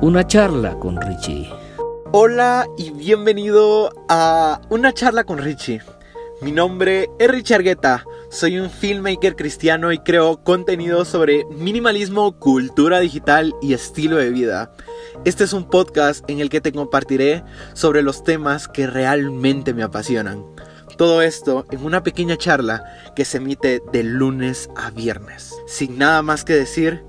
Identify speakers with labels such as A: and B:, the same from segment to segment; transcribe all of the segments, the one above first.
A: Una charla con Richie.
B: Hola y bienvenido a Una charla con Richie. Mi nombre es Richie Argueta, soy un filmmaker cristiano y creo contenido sobre minimalismo, cultura digital y estilo de vida. Este es un podcast en el que te compartiré sobre los temas que realmente me apasionan. Todo esto en una pequeña charla que se emite de lunes a viernes. Sin nada más que decir,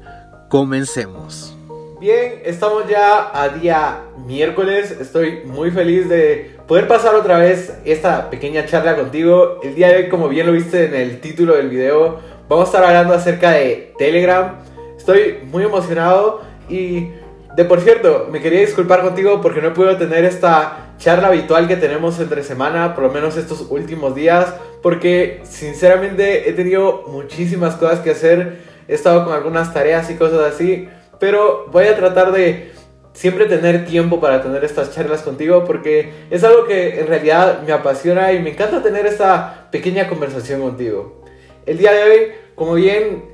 B: comencemos. Bien, estamos ya a día miércoles. Estoy muy feliz de poder pasar otra vez esta pequeña charla contigo. El día de hoy, como bien lo viste en el título del video, vamos a estar hablando acerca de Telegram. Estoy muy emocionado y de por cierto, me quería disculpar contigo porque no puedo tener esta charla habitual que tenemos entre semana, por lo menos estos últimos días, porque sinceramente he tenido muchísimas cosas que hacer. He estado con algunas tareas y cosas así pero voy a tratar de siempre tener tiempo para tener estas charlas contigo porque es algo que en realidad me apasiona y me encanta tener esta pequeña conversación contigo. El día de hoy, como bien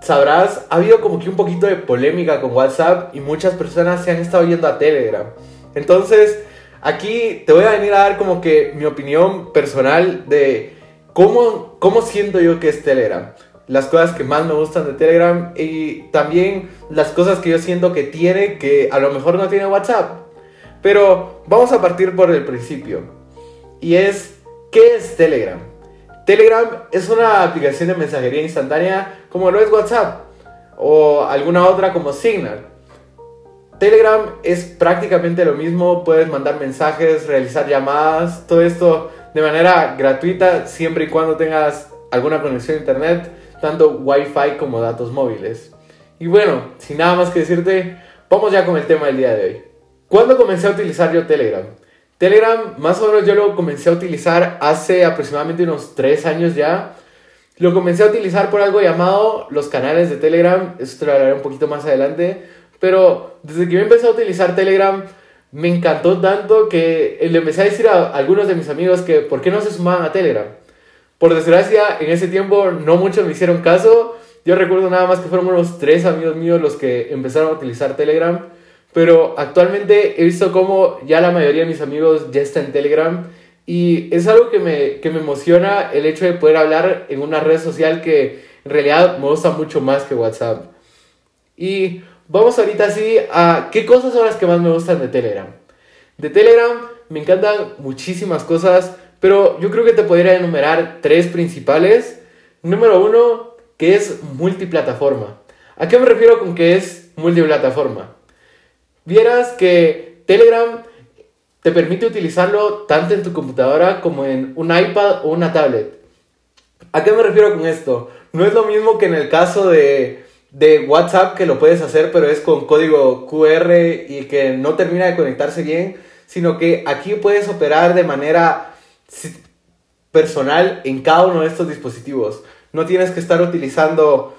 B: sabrás, ha habido como que un poquito de polémica con WhatsApp y muchas personas se han estado yendo a Telegram. Entonces, aquí te voy a venir a dar como que mi opinión personal de cómo, cómo siento yo que es Telegram las cosas que más me gustan de Telegram y también las cosas que yo siento que tiene que a lo mejor no tiene WhatsApp. Pero vamos a partir por el principio. Y es, ¿qué es Telegram? Telegram es una aplicación de mensajería instantánea como lo es WhatsApp o alguna otra como Signal. Telegram es prácticamente lo mismo, puedes mandar mensajes, realizar llamadas, todo esto de manera gratuita siempre y cuando tengas alguna conexión a internet tanto Wi-Fi como datos móviles. Y bueno, sin nada más que decirte, vamos ya con el tema del día de hoy. ¿Cuándo comencé a utilizar yo Telegram? Telegram, más o menos yo lo comencé a utilizar hace aproximadamente unos 3 años ya. Lo comencé a utilizar por algo llamado los canales de Telegram, eso te lo hablaré un poquito más adelante. Pero desde que yo empecé a utilizar Telegram, me encantó tanto que le empecé a decir a algunos de mis amigos que por qué no se sumaban a Telegram. Por desgracia, en ese tiempo no muchos me hicieron caso. Yo recuerdo nada más que fueron unos tres amigos míos los que empezaron a utilizar Telegram. Pero actualmente he visto como ya la mayoría de mis amigos ya está en Telegram. Y es algo que me, que me emociona el hecho de poder hablar en una red social que en realidad me gusta mucho más que WhatsApp. Y vamos ahorita así a qué cosas son las que más me gustan de Telegram. De Telegram me encantan muchísimas cosas. Pero yo creo que te podría enumerar tres principales. Número uno, que es multiplataforma. ¿A qué me refiero con que es multiplataforma? Vieras que Telegram te permite utilizarlo tanto en tu computadora como en un iPad o una tablet. ¿A qué me refiero con esto? No es lo mismo que en el caso de, de WhatsApp que lo puedes hacer, pero es con código QR y que no termina de conectarse bien, sino que aquí puedes operar de manera personal en cada uno de estos dispositivos. No tienes que estar utilizando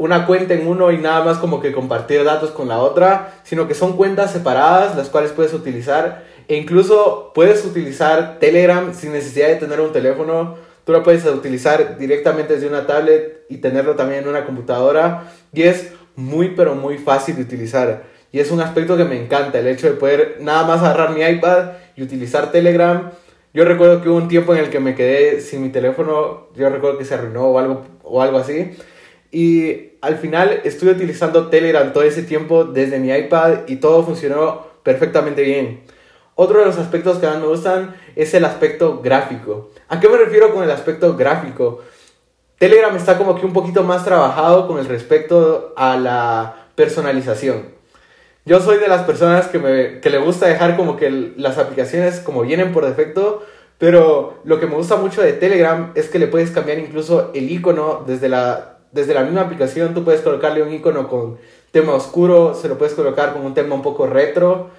B: una cuenta en uno y nada más como que compartir datos con la otra, sino que son cuentas separadas las cuales puedes utilizar e incluso puedes utilizar Telegram sin necesidad de tener un teléfono. Tú lo puedes utilizar directamente desde una tablet y tenerlo también en una computadora y es muy pero muy fácil de utilizar. Y es un aspecto que me encanta, el hecho de poder nada más agarrar mi iPad y utilizar Telegram yo recuerdo que hubo un tiempo en el que me quedé sin mi teléfono, yo recuerdo que se arruinó o algo, o algo así. Y al final estuve utilizando Telegram todo ese tiempo desde mi iPad y todo funcionó perfectamente bien. Otro de los aspectos que más me gustan es el aspecto gráfico. ¿A qué me refiero con el aspecto gráfico? Telegram está como que un poquito más trabajado con el respecto a la personalización. Yo soy de las personas que, me, que le gusta dejar como que las aplicaciones como vienen por defecto, pero lo que me gusta mucho de Telegram es que le puedes cambiar incluso el icono desde la, desde la misma aplicación. Tú puedes colocarle un icono con tema oscuro, se lo puedes colocar con un tema un poco retro.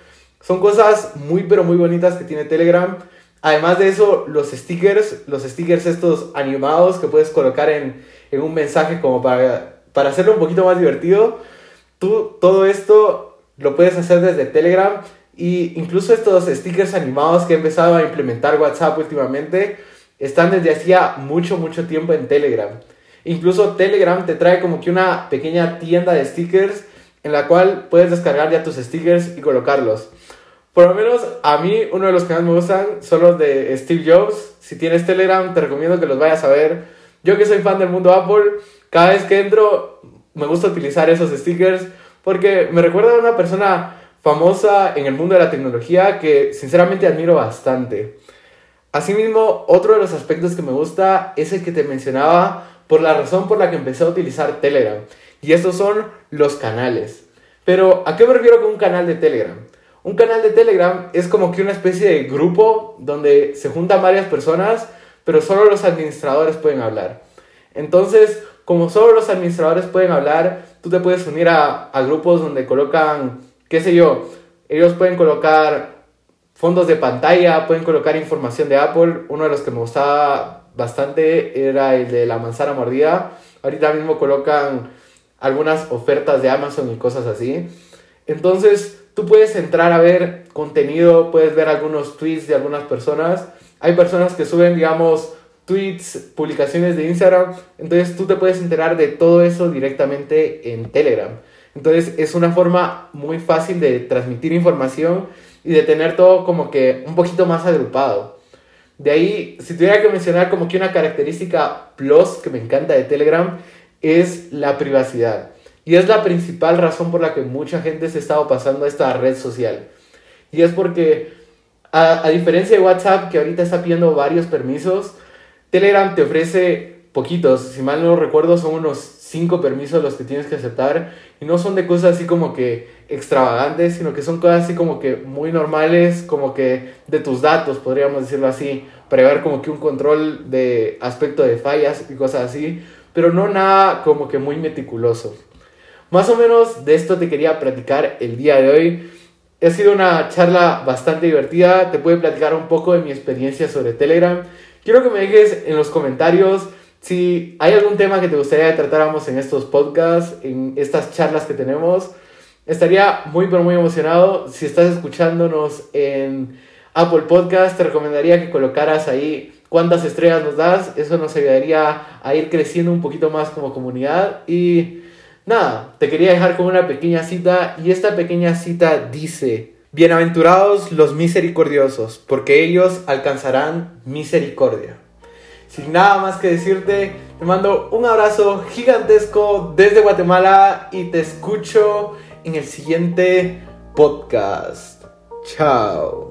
B: Son cosas muy pero muy bonitas que tiene Telegram. Además de eso, los stickers, los stickers estos animados que puedes colocar en, en un mensaje como para, para hacerlo un poquito más divertido. Tú, todo esto lo puedes hacer desde Telegram y incluso estos stickers animados que he empezado a implementar WhatsApp últimamente están desde hacía mucho, mucho tiempo en Telegram. Incluso Telegram te trae como que una pequeña tienda de stickers en la cual puedes descargar ya tus stickers y colocarlos. Por lo menos a mí uno de los que más me gustan son los de Steve Jobs. Si tienes Telegram te recomiendo que los vayas a ver. Yo que soy fan del mundo Apple, cada vez que entro me gusta utilizar esos stickers porque me recuerda a una persona famosa en el mundo de la tecnología que sinceramente admiro bastante. Asimismo, otro de los aspectos que me gusta es el que te mencionaba por la razón por la que empecé a utilizar Telegram. Y estos son los canales. Pero, ¿a qué me refiero con un canal de Telegram? Un canal de Telegram es como que una especie de grupo donde se juntan varias personas, pero solo los administradores pueden hablar. Entonces, como solo los administradores pueden hablar, tú te puedes unir a, a grupos donde colocan, qué sé yo, ellos pueden colocar fondos de pantalla, pueden colocar información de Apple. Uno de los que me gustaba bastante era el de la manzana mordida. Ahorita mismo colocan algunas ofertas de Amazon y cosas así. Entonces, tú puedes entrar a ver contenido, puedes ver algunos tweets de algunas personas. Hay personas que suben, digamos, tweets, publicaciones de Instagram. Entonces, tú te puedes enterar de todo eso directamente en Telegram. Entonces, es una forma muy fácil de transmitir información y de tener todo como que un poquito más agrupado. De ahí, si tuviera que mencionar como que una característica plus que me encanta de Telegram es la privacidad. Y es la principal razón por la que mucha gente se ha estado pasando a esta red social. Y es porque, a, a diferencia de WhatsApp, que ahorita está pidiendo varios permisos, Telegram te ofrece poquitos. Si mal no recuerdo, son unos 5 permisos los que tienes que aceptar. Y no son de cosas así como que extravagantes, sino que son cosas así como que muy normales, como que de tus datos, podríamos decirlo así, para llevar como que un control de aspecto de fallas y cosas así, pero no nada como que muy meticuloso. Más o menos de esto te quería platicar el día de hoy. Ha sido una charla bastante divertida, te puedo platicar un poco de mi experiencia sobre Telegram. Quiero que me dejes en los comentarios si hay algún tema que te gustaría que tratáramos en estos podcasts, en estas charlas que tenemos. Estaría muy, pero muy emocionado. Si estás escuchándonos en Apple Podcast, te recomendaría que colocaras ahí cuántas estrellas nos das. Eso nos ayudaría a ir creciendo un poquito más como comunidad. Y nada, te quería dejar con una pequeña cita. Y esta pequeña cita dice: Bienaventurados los misericordiosos, porque ellos alcanzarán misericordia. Sin nada más que decirte, te mando un abrazo gigantesco desde Guatemala y te escucho en el siguiente podcast. Chao.